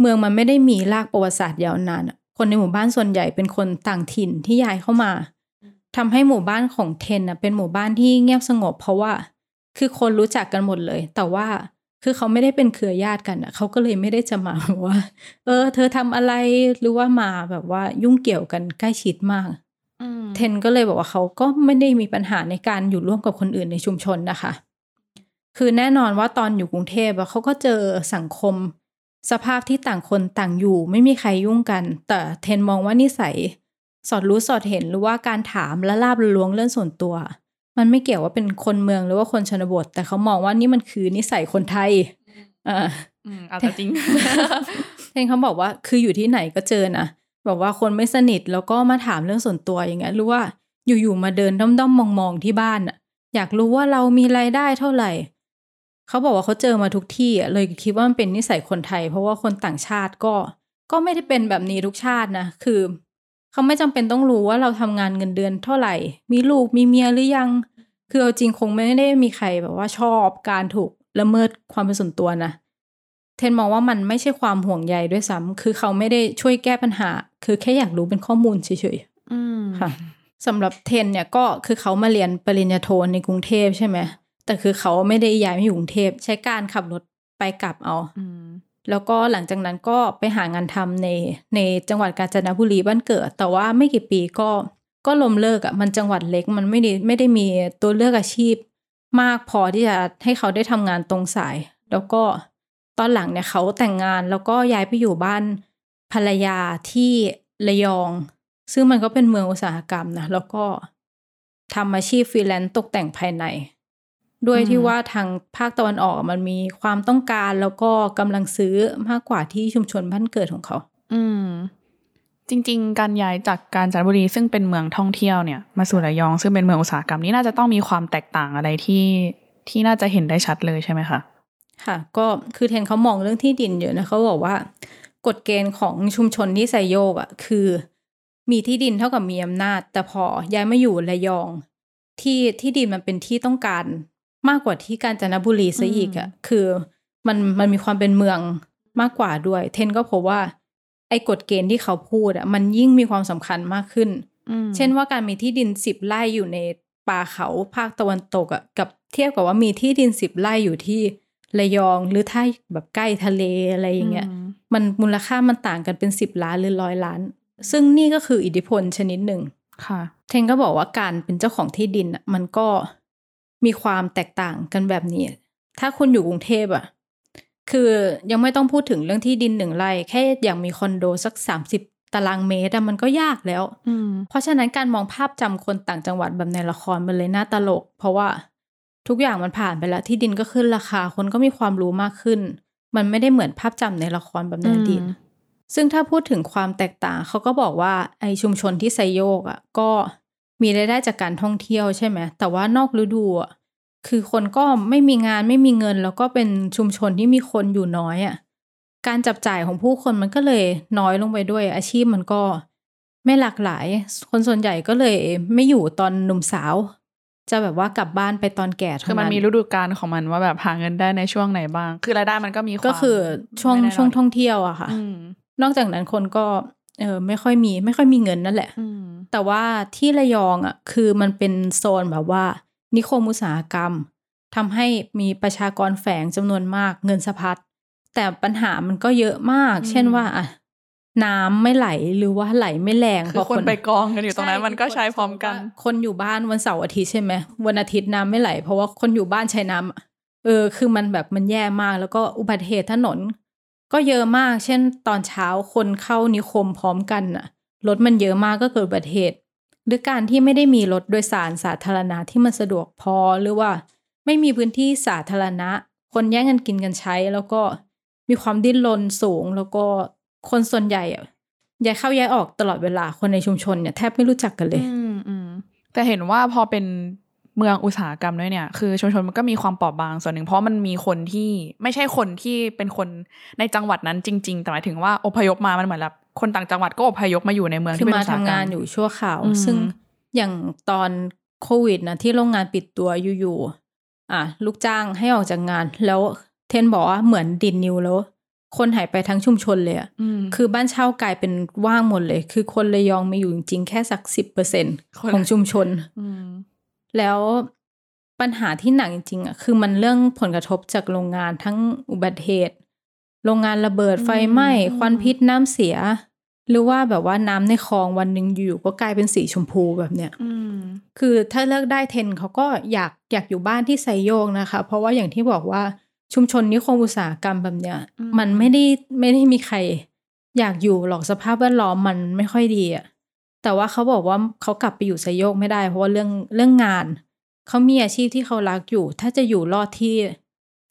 เมืองมันไม่ได้มีรากประวัติศาสตร์ยาวนานคนในหมู่บ้านส่วนใหญ่เป็นคนต่างถิ่นที่ย้ายเข้ามาทำให้หมู่บ้านของเทนอะเป็นหมู่บ้านที่เงียบสงบ เพราะว่า คือคนรู้จักกันหมดเลย แต่ว่า คือเขาไม่ได้เป็นเครือญาติกันอะเขาก็เลยไม่ได้จะมาแบบว่า เออ เธอทำอะไรหรือว่ามาแบบว่ายุ่งเกี่ยวกันใกล้ชิดมากอืมเทนก็เลยบอกว่าเขาก็ไม่ได้มีปัญหาในการอยู่ร่วมกับคนอื่นในชุมชนนะคะ คือแน่นอนว่าตอนอยู่กรุงเทพอะเขาก็เจอสังคม สภาพที่ต่างคนต่างอยู่ ไม่มีใครยุ่งกัน แต่เทนมองว่านิสัย สอดรู้สอดเห็นหรือว่าการถามและลาบละล้วงเรื่องส่วนตัว มันไม่เกี่ยวว่าเป็นคนเมืองหรือว่าคนชนบท แต่เขามองว่านี่มันคือนิสัยคนไทยอ่าอืมอาจจะจริงเทนเขาบอกว่าคืออยู่ที่ไหนก็เจอนะบอกว่าคนไม่สนิทแล้วก็มาถามเรื่องส่วนตัวอย่างเงี้ยหรือว่าอยู่ๆมาเดินด้อมๆมองๆที่บ้านอะอยากรู้ว่าเรามีรายได้เท่าไหร่ เขาบอกว่าเขาเจอมาทุกที่อะเลยคิดว่ามันเป็นนิสัยคนไทย เพราะว่าคนต่างชาติก็ ก็ไม่ได้เป็นแบบนี้ทุกชาตินะ คือ เขาไม่จำเป็นต้องรู้ว่าเราทำงานเงินเดือนเท่าไหร่ มีลูกมีเมียหรือยัง คือเอาจริงคงไม่ได้มีใครแบบว่าชอบการถูกละเมิดความเป็นส่วนตัวนะเทนมองว่ามันไม่ใช่ความห่วงใยด้วยซ้ำคือเขาไม่ได้ช่วยแก้ปัญหา คือแค่อยากรู้เป็นข้อมูลเฉยๆอืมค่ะสำหรับเทนเนี่ยก็คือเขามาเรียนปริญญาโทในกรุงเทพใช่ไหมแต่คือเขาไม่ได้ย้ายมาอยู่กรุงเทพใช้การขับรถไปกลับเอาอืม แล้วก็หลังจากนั้นก็ไปหางานทำในในจังหวัดกาญจนบุรีบ้านเกิด แต่ว่าไม่กี่ปีก็ก็ล้มเลิกอะ่ะมันจังหวัดเล็กมันไม่ได้ไม่ได้มีตัวเลือกอาชีพ มากพอที่จะให้เขาได้ทำงานตรงสาย แล้วก็ตอนหลังเนี่ยเขาแต่งงานแล้วก็ย้ายไปอยู่บ้านภรรยาที่ระยอง ซึ่งมันก็เป็นเมืองอุตสาหกรรมนะแล้วก็ทำอาชีพฟรีแลนซ์ตกแต่งภายใน ด้วยที่ว่าทางภาคตะวันออกมันมีความต้องการแล้วก็กำลังซื้อมากกว่าที่ชุมชนบ้านเกิดของเขา อืม จริง ๆ การย้ายจากกาญจนบุรีซึ่งเป็นเมืองท่องเที่ยวเนี่ยมาสู่ระยองซึ่งเป็นเมืองอุตสาหกรรมนี่น่าจะต้องมีความแตกต่างอะไรที่ที่น่าจะเห็นได้ชัดเลยใช่ไหมคะค่ะ ก็คือเทนเขามองเรื่องที่ดินอยู่นะเขาบอกว่ากฎเกณฑ์ของชุมชนที่ไซโยกอะ่ะคือ มีที่ดินเท่ากับมีอำนาจ แต่พอย้ายมาอยู่ระยอง ที่ที่ดินมันเป็นที่ต้องการ มากกว่าที่กาญจนบุรีซะอีกอะ่ะคือมันมันมีความเป็นเมืองมากกว่าด้วย เทนก็พบว่า ไอ้กฎเกณฑ์ที่เขาพูดอะ่ะมันยิ่งมีความสำคัญมากขึ้นอืมเช่นว่าการมีที่ดินสิบไร่อยู่ในป่าเขาภาคตะวันตกอะ่ะกับเทียบกับว่ามีที่ดินสิบไร่อยู่ที่ระยองหรือถ้าแบบใกล้ทะเลอะไรอย่างเงี้ยมมันมูลค่ามันต่างกันเป็นสิบล้านหรือร้อยล้าน ซึ่งนี่ก็คืออิทธิพลชนิดหนึ่งค่ะ เทนก็บอกว่าการเป็นเจ้าของที่ดินอะมันก็ มีความแตกต่างกันแบบนี้ ถ้าคุณอยู่กรุงเทพอะคือยังไม่ต้องพูดถึงเรื่องที่ดินหนึ่งไร่แค่อย่างมีคอนโดสักสามสิบตารางเมตรอะมันก็ยากแล้วอืมเพราะฉะนั้นการมองภาพจำคนต่างจังหวัดแบบในละครมันเลยน่าตลก เพราะว่าทุกอย่างมันผ่านไปแล้ว ที่ดินก็ขึ้นราคาคนก็มีความรู้มากขึ้น มันไม่ได้เหมือนภาพจำในละครแบบในอดีตอืมซึ่งถ้าพูดถึงความแตกต่างเขาก็บอกว่าไอชุมชนที่ไซโยกอะก็ มีรายได้จากการท่องเที่ยวใช่ไหมแต่ว่านอกฤดูอะคือคนก็ไม่มีงานไม่มีเงิน แล้วก็เป็นชุมชนที่มีคนอยู่น้อยอะการจับจ่ายของผู้คนมันก็เลยน้อยลงไปด้วย อาชีพมันก็ไม่หลากหลาย คนส่วนใหญ่ก็เลยไม่อยู่ตอนหนุ่มสาว จะแบบว่ากลับบ้านไปตอนแก่เท่าคือมันนั้นมีฤดูกาลของมันว่าแบบหาเงินได้ในช่วงไหนบ้าง คือรายได้มันก็มีวามก็คือช่วงไม่แน่นนช่วงท่องเที่ยวอะค่ะอืมนอกจากนั้นคนก็ เออไม่ค่อยมีไม่ค่อยมีเงินนั่นแหละอืมแต่ว่าที่ระยองอะคือมันเป็นโซนแบบว่า นิคมอุตสาหกรรมทำให้มีประชากรแฝงจำนวนมากเงินสะพัดแต่ปัญหามันก็เยอะมาก เช่นว่าอะน้ำไม่ไหลหรือว่าไหลไม่แรงคือคนไปกองกันอยู่ตรงนั้นใช่มันก็ใช้พร้อมกัน คนอยู่บ้านวันเสาร์อาทิตย์ใช่ไหมวันอาทิตย์น้ำไม่ไหล เพราะว่าคนอยู่บ้านใช้น้ำเออ คือมันแบบมันแย่มาก แล้วก็อุบัติเหตุถนน ก็เยอะมาก เช่น ตอนเช้าคนเข้านิคมพร้อมกันน่ะ รถมันเยอะมากก็เกิดอุบัติเหตุ หรือการที่ไม่ได้มีรถโดยสารสาธารณะที่มันสะดวกพอหรือว่า ไม่มีพื้นที่สาธารณะ คนแย่งกันกินกันใช้ แล้วก็มีความดิ้นรนสูง แล้วก็คนส่วนใหญ่อะย้ายเข้าย้ายออกตลอดเวลาคนในชุมชนเนี่ยแทบไม่รู้จักกันเลย อืมอืมแต่เห็นว่าพอเป็น เมืองอุตสาหกรรมด้วยเนี่ยคือชุมชนมันก็มีความเปราะบางส่วนหนึ่งเพราะมันมีคนที่ไม่ใช่คนที่เป็นคนในจังหวัดนั้นจริง ๆ แต่หมายถึงว่าอพยพมามันเหมือนแบบคนต่างจังหวัดก็อพยพมาอยู่ในเมืองคือที่เป็นมาอุตสาหทำกรรงานมอยู่ชั่วคราวอืมซึ่งอย่างตอนโควิดนะที่โรงงานปิดตัวอยู่ๆอะลูกจ้างให้ออกจากงาน แล้วเทนบอกว่าเหมือนดินนิวแล้ว คนหายไปทั้งชุมชนเลยอะอืมคือบ้านเช่ากลายเป็นว่างหมดเลย คือคนระยองมีอยู่จริงๆแค่สักสิบเปอร์เซ็นคนของชุมชนอืม แล้วปัญหาที่หนักจริงๆอะคือมันเรื่องผลกระทบจากโรงงานทั้งอุบัติเหตุ โรงงานระเบิดไฟไหม้ควันพิษน้ำเสีย หรือว่าแบบว่าน้ำในคลองวันหนึ่งอยู่ๆก็กลายเป็นสีชมพูแบบเนี้ยอืมคือถ้าเลิกได้เทนเขาก็อยากอยากอยู่บ้านที่ไซโยกนะคะ เพราะว่าอย่างที่บอกว่าชุมชนนิคมอุตสาหกรรมแบบเนี้ยอืมมันไม่ได้ไม่ได้มีใคร อยากอยู่หรอกสภาพแวดล้อมมันไม่ค่อยดีอะ แต่ว่าเขาบอกว่าเขากลับไปอยู่ไซโยกไม่ได้ เพราะว่าเรื่องเรื่องงาน เขามีอาชีพที่เขารักอยู่ ถ้าจะอยู่รอดที่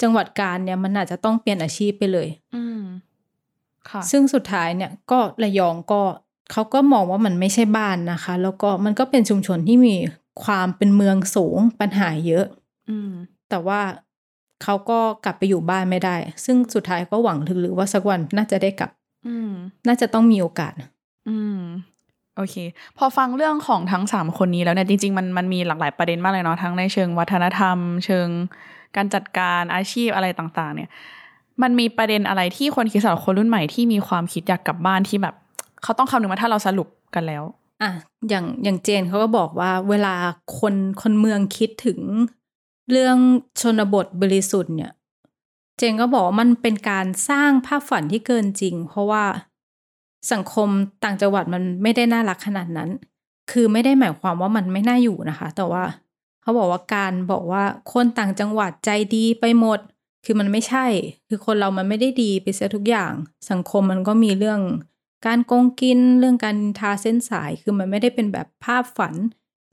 จังหวัดกาญเนี่ยมันอาจจะต้องเปลี่ยนอาชีพไปเลย อืมค่ะ ซึ่งสุดท้ายเนี่ยก็ระยองก็เขาก็มองว่ามันไม่ใช่บ้านนะคะ แล้วก็มันก็เป็นชุมชนที่มีความเป็นเมืองสูงปัญหาเยอะ อืม แต่ว่าเขาก็กลับไปอยู่บ้านไม่ได้ ซึ่งสุดท้ายก็หวังลึกๆว่าสักวันน่าจะได้กลับ อืม น่าจะต้องมีโอกาส อืม โอเค พอฟังเรื่องของทั้งสามคนนี้แล้วเนี่ยจริงๆมันมันมีหลากหลายประเด็นมากเลยเนาะทั้งในเชิงวัฒนธรรม เชิงการจัดการอาชีพอะไรต่างๆ เนี่ยมันมีประเด็นอะไรที่คนคิดสำหรับคนรุ่นใหม่ที่มีความคิดอยากกลับบ้านที่แบบ เขาต้องคำนึงมาถ้าเราสรุปกันแล้วอะอย่างอย่างเจนเขาก็บอกว่าเวลาคนคนเมืองคิดถึงเรื่องชนบทบริสุทธิ์เนี่ย เจนก็บอกว่ามันเป็นการสร้างภาพฝันที่เกินจริง เพราะว่า สังคมต่างจังหวัดมันไม่ได้น่ารักขนาดนั้น คือไม่ได้หมายความว่ามันไม่น่าอยู่นะคะ แต่ว่าเขาบอกว่าการบอกว่าคนต่างจังหวัดใจดีไปหมด คือมันไม่ใช่ คือคนเรามันไม่ได้ดีไปเสียทุกอย่าง สังคมมันก็มีเรื่อง การโกงกิน เรื่องการนินทาเส้นสาย คือมันไม่ได้เป็นแบบภาพฝัน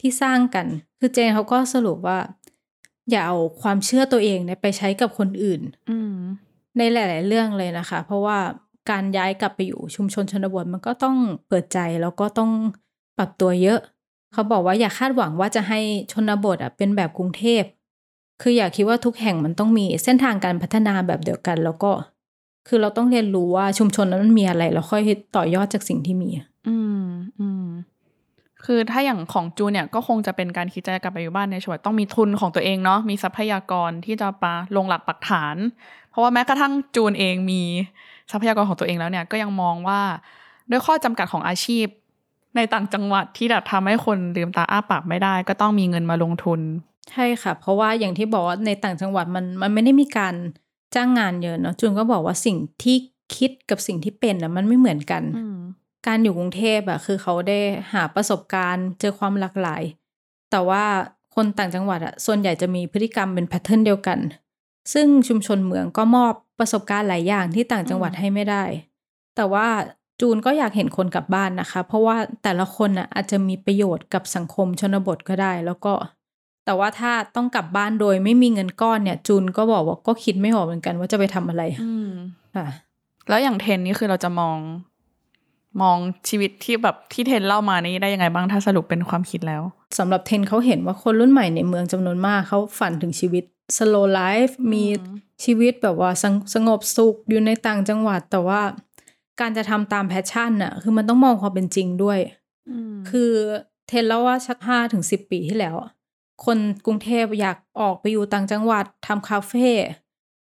ที่สร้างกัน คือเจนเขาก็สรุปว่า อย่าเอาความเชื่อตัวเองเนี่ยไปใช้กับคนอื่นอืมในหลาย ๆ เรื่องเลยนะคะ เพราะว่า การย้ายกลับไปอยู่ชุมชนชนบทมันก็ต้องเปิดใจแล้วก็ต้องปรับตัวเยอะ เขาบอกว่าอย่าคาดหวังว่าจะให้ชนบทอะเป็นแบบกรุงเทพ คืออย่าคิดว่าทุกแห่งมันต้องมีเส้นทางการพัฒนาแบบเดียวกัน แล้วก็ คือเราต้องเรียนรู้ว่าชุมชนนั้นมันมีอะไรแล้วค่อยต่อยอดจากสิ่งที่มี อืมอืมคือถ้าอย่างของจูเนี่ยก็คงจะเป็นการคิดจะกลับไปอยู่บ้านในช่วงต้องมีทุนของตัวเองเนาะมีทรัพยากรที่จะปาลงหลักปักฐาน เพราะว่าแม้กระทั่งจูนเองมี ทรัพยากรของตัวเองแล้วเนี่ยก็ยังมองว่าด้วยข้อจำกัดของอาชีพ ในต่างจังหวัดที่แบบทำให้คนลืมตาอ้าปากไม่ได้ ก็ต้องมีเงินมาลงทุน ใช่ค่ะ เพราะว่าอย่างที่บอกว่าในต่างจังหวัดมันมันไม่ได้มีการจ้างงานเยอะเนาะจุนก็บอกว่าสิ่งที่คิดกับสิ่งที่เป็นอะมันไม่เหมือนกันอืมการอยู่กรุงเทพอะคือเขาได้หาประสบการณ์เจอความหลากหลาย แต่ว่าคนต่างจังหวัดอะส่วนใหญ่จะมีพฤติกรรมเป็นแพทเทิร์นเดียวกัน ซึ่งชุมชนเมืองก็มอบประสบการณ์หลายอย่างที่ต่างจังหวัดให้ไม่ได้ แต่ว่าจูนก็อยากเห็นคนกลับบ้านนะคะ เพราะว่าแต่ละคนอะอาจจะมีประโยชน์กับสังคมชนบทก็ได้ แล้วก็ แต่ว่าถ้าต้องกลับบ้านโดยไม่มีเงินก้อนเนี่ย จูนก็บอกว่าก็คิดไม่ออกเหมือนกันว่าจะไปทำอะไรอืมค่ะแล้วอย่างเทนนี่คือเราจะมอง มองชีวิตที่แบบที่เทนเล่ามานี่ได้ยังไงบ้างถ้าสรุปเป็นความคิดแล้วสำหรับเทนเขาเห็นว่าคนรุ่นใหม่ในเมืองจำนวนมากเขาฝันถึงชีวิต slow life มีชีวิตแบบว่าสงสงบสุขอยู่ในต่างจังหวัด แต่ว่าการจะทำตาม passion น่ะ คือมันต้องมองความเป็นจริงด้วยคือเทนเล่าว่าสักห้าถึงสิบปีที่แล้วอะคนกรุงเทพอยากออกไปอยู่ต่างจังหวัดทำคาเฟ่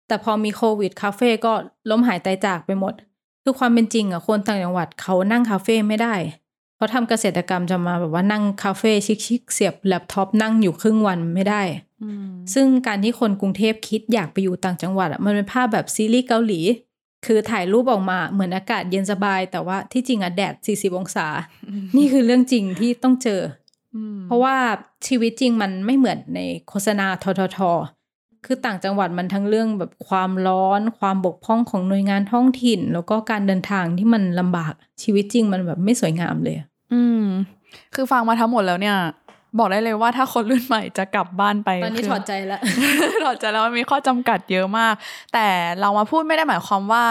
แต่พอมีโควิดคาเฟ่ก็ล้มหายตายจากไปหมด คือความเป็นจริงอะคนต่างจังหวัดเขานั่งคาเฟ่ไม่ได้ เขาทำเกษตรกรรมจะมาแบบว่านั่งคาเฟ่ชิคๆเสียบแล็ปท็อปนั่งอยู่ครึ่งวันไม่ได้อืมซึ่งการที่คนกรุงเทพคิดอยากไปอยู่ต่างจังหวัดอะมันเป็นภาพแบบซีรีส์เกาหลี คือถ่ายรูปออกมาเหมือนอากาศเย็นสบาย แต่ว่าที่จริงอะแดด 40 องศา นี่คือเรื่องจริงที่ต้องเจออืมเพราะว่าชีวิตจริงมันไม่เหมือนในโฆษณาทททคือต่างจังหวัดมันทั้งเรื่องแบบความร้อน ความบกพร่องของหน่วยงานท้องถิ่น แล้วก็การเดินทางที่มันลำบากชีวิตจริงมันแบบไม่สวยงามเลย อืม คือฟังมาทั้งหมดแล้วเนี่ย บอกได้เลยว่าถ้าคนรุ่นใหม่จะกลับบ้านไป ตอนนี้คืถอดใจแล้วถอดใจแล้วมันมีข้อจำกัดเยอะมาก แต่เรามาพูดไม่ได้หมายความว่า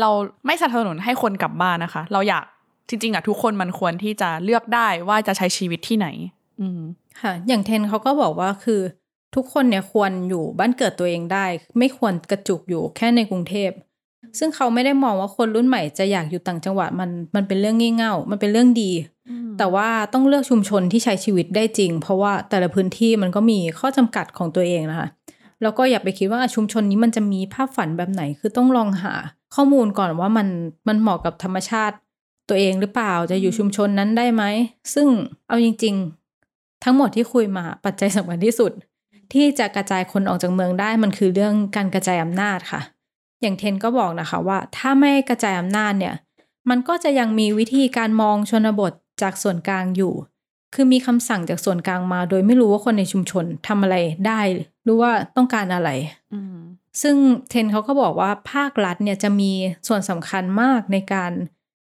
เราไม่สนับสนุนให้คนกลับบ้านนะคะ เราอยากจริง ๆอะทุกคนมันควรที่จะเลือกได้ว่าจะใช้ชีวิตที่ไหน อืมค่ะ อย่างเทนเขาก็บอกว่าคือทุกคนเนี่ยควรอยู่บ้านเกิดตัวเองได้ ไม่ควรกระจุกอยู่แค่ในกรุงเทพซึ่งเขาไม่ได้มองว่าคนรุ่นใหม่จะอยากอยู่ต่างจังหวัดมันมันเป็นเรื่องงี่เง่า มันเป็นเรื่องดี แต่ว่าต้องเลือกชุมชนที่ใช้ชีวิตได้จริง เพราะว่าแต่ละพื้นที่มันก็มีข้อจำกัดของตัวเองนะคะแล้วก็อย่าไปคิดว่าชุมชนนี้มันจะมีภาพฝันแบบไหนคือต้องลองหา ข้อมูลก่อนว่ามันมันเหมาะกับธรรมชาติตัวเองหรือเปล่าจะอยู่ชุมชนนั้นได้ไหม ซึ่งเอาจริง ๆ ทั้งหมดที่คุยมาปัจจัยสำคัญที่สุด ที่จะกระจายคนออกจากเมืองได้มันคือเรื่องการกระจายอำนาจค่ะ อย่างเทนก็บอกนะคะว่า ถ้าไม่กระจายอำนาจเนี่ย มันก็จะยังมีวิธีการมองชนบท จากส่วนกลางอยู่ คือมีคำสั่งจากส่วนกลางมา โดยไม่รู้ว่าคนในชุมชนทำอะไรได้หรือว่าต้องการอะไรอืมซึ่งเทนเขาก็บอกว่าภาครัฐเนี่ยจะมีส่วนสำคัญมากในการ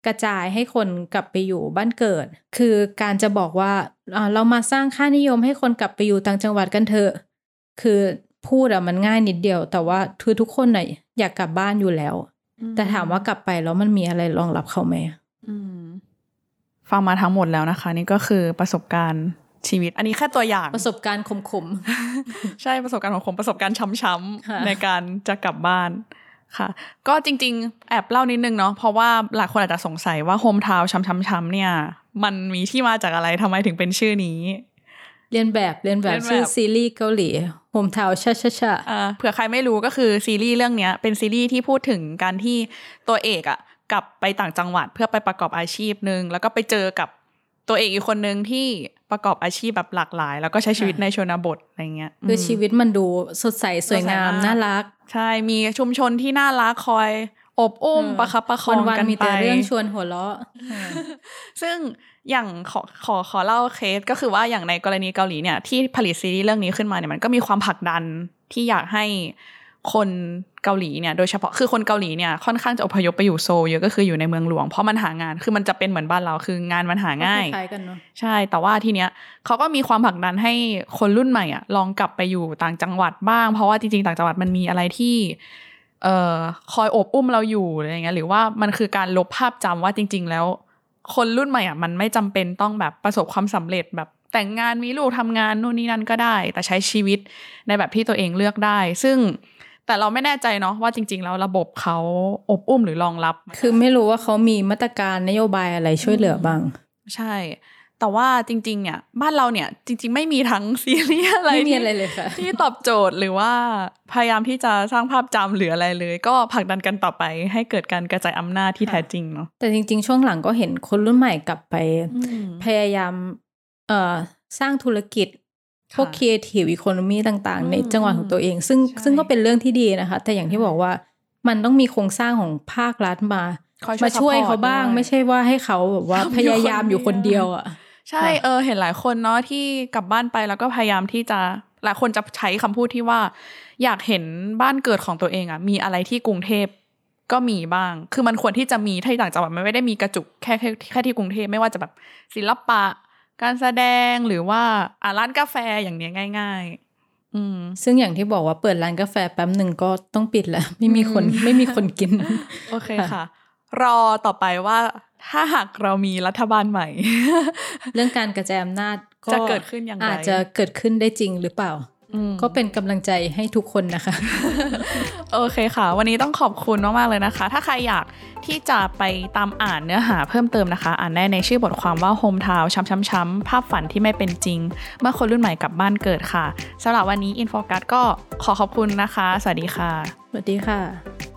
กระจายให้คนกลับไปอยู่บ้านเกิด คือการจะบอกว่าอ่าเรามาสร้างค่านิยมให้คนกลับไปอยู่ต่างจังหวัดกันเถอะ คือพูดอะมันง่ายนิดเดียว แต่ว่าคือทุกคนน่ะอยากกลับบ้านอยู่แล้ว แต่ถามว่ากลับไปแล้วมันมีอะไรรองรับเขาไหมอืม ฟังมาทั้งหมดแล้วนะคะ นี่ก็คือประสบการณ์ชีวิต อันนี้แค่ตัวอย่างประสบการณ์ขมใช่ประสบการณ์ของผมประสบการณ์ช้ำค่ะๆในการจะกลับบ้านค่ะ ก็จริงๆ แอบเล่านิดนึงเนาะเพราะว่าหลายคนอาจจะสงสัยว่าโฮมทาวช้ำๆๆเนี่ย มันมีที่มาจากอะไรทำไมถึงเป็นชื่อนี้ๆเรียนแบบเรียนแบบเรียนแบบชื่อซีรีส์เกาหลีโฮมทาวชาชาชาอ่าเผื่อใครไม่รู้ก็คือซีรีส์เรื่องเนี้ยเป็นซีรีส์ที่พูดถึงการที่ตัวเอกอะ กลับไปต่างจังหวัดเพื่อไปประกอบอาชีพหนึ่งแล้วก็ไปเจอกับตัวเอกอีกคนนึงที่ประกอบอาชีพแบบหลากหลาย แล้วก็ใช้ชีวิตในชนบทอะไรเงี้ยคือมชีวิตมันดูสดใสสวยงามสดใสมากน่ารัก ใช่มีชุมชนที่น่ารักคอยอบอุ้มเออประคับประคองวันกันๆมีไปแต่เรื่องชวนหัวเราะ ซึ่งอย่างขอขอขอเล่าเคสก็คือว่าอย่างในกรณีเกาหลีเนี่ยที่ผลิตซีรีส์เรื่องนี้ขึ้นมาเนี่ยมันก็มีความผลักดันที่อยากให้ คนเกาหลีเนี่ยโดยเฉพาะคือคนเกาหลีเนี่ยค่อนข้างจะอพยพไปอยู่โซลเยอะก็คืออยู่ในเมืองหลวงเพราะมันหางานคือมันจะเป็นเหมือนบ้านเราคืองานมันหาง่ายคล้ายๆกันเนาะใช่แต่ว่าทีเนี้ยเขาก็มีความผลักดันให้คนรุ่นใหม่อะลองกลับไปอยู่ต่างจังหวัดบ้าง เพราะว่าจริงๆต่างจังหวัดมันมีอะไรที่เอ่อคอยโอบอุ้มเราอยู่อะไรอย่างเงี้ยหรือว่ามันคือการลบภาพจำว่าจริง ๆ แล้ว คนรุ่นใหม่อะมันไม่จำเป็นต้องแบบประสบความสำเร็จแบบแต่งงานมีลูกทำงานนู่นนี่นั่นก็ได้ แต่ใช้ชีวิตในแบบที่ตัวเองเลือกได้ ซึ่ง แต่เราไม่แน่ใจเนาะว่าจริง ๆ แล้วระบบเขาอบอุ้มหรือรองรับ คือไม่รู้ว่าเขามีมาตรการนโยบายอะไรช่วยเหลือบ้าง ใช่ แต่ว่าจริงๆเนี่ยบ้านเราเนี่ยจริง ๆ ไม่มีทั้งซีรีส์อะไรไม่มีที่อะไรเลยค่ะที่ตอบโจทย์หรือว่าพยายามที่จะสร้างภาพจำหรืออะไรเลย ก็ผลักดันกันต่อไป ให้เกิดการกระจายอำนาจที่แท้จริงเนาะแต่จริง ๆ ช่วงหลังก็เห็นคนรุ่นใหม่กลับไป พยายามเอ่อสร้างธุรกิจ พวกค่ะ creative economy ต่างอืมๆในจังหวัดของตัวเอง ซึ่งใช่ซึ่งก็เป็นเรื่องที่ดีนะคะ แต่อย่างที่บอกว่ามันต้องมีโครงสร้างของภาครัฐมาคอยมาช่วย support เขาบ้างด้วยไม่ใช่ว่าให้เขาแบบว่าทำอยู่พยายามอยู่คคนนเดีเดียยววอะใช่ค่ะเออเห็นหลายคนเนาะที่กลับบ้านไปแล้วก็พยายามที่จะหลายคนจะใช้คำพูดที่ว่า อยากเห็นบ้านเกิดของตัวเองอะมีอะไรที่กรุงเทพก็มีบ้าง คือมันควรที่จะมีที่ต่างจังหวัดมันไม่ได้มีกระจุกแค่แค่แค่ที่กรุงเทพไม่ว่าจะแบบศิลปะ การแสดงหรือว่าอ่าร้านกาแฟอย่างเนี้ยง่าย ๆ อืม ซึ่งอย่างที่บอกว่าเปิดร้านกาแฟแป๊บหนึ่งก็ต้องปิดแล้ว ไม่มีคนอืมไม่มีคนกิน โอเคค่ะค่ะ รอต่อไปว่าถ้าหากเรามีรัฐบาลใหม่ เรื่องการกระจายอำนาจจะเกิดขึ้นอย่างไรอาจจะเกิดขึ้นได้จริงหรือเปล่าอืม ก็เป็นกำลังใจให้ทุกคนนะคะ โอเคค่ะ วันนี้ต้องขอบคุณมาก ๆ เลยนะคะ ถ้าใครอยากที่จะไปตามอ่านเนื้อหาเพิ่มเติมนะคะ อ่านได้ในชื่อบทความว่า Home Town ช้ำๆๆ ภาพฝันที่ไม่เป็นจริง เมื่อคนรุ่นใหม่กลับบ้านเกิดค่ะสำหรับวันนี้อินโฟกัสก็ขอขอบคุณนะคะ สวัสดีค่ะ สวัสดีค่ะ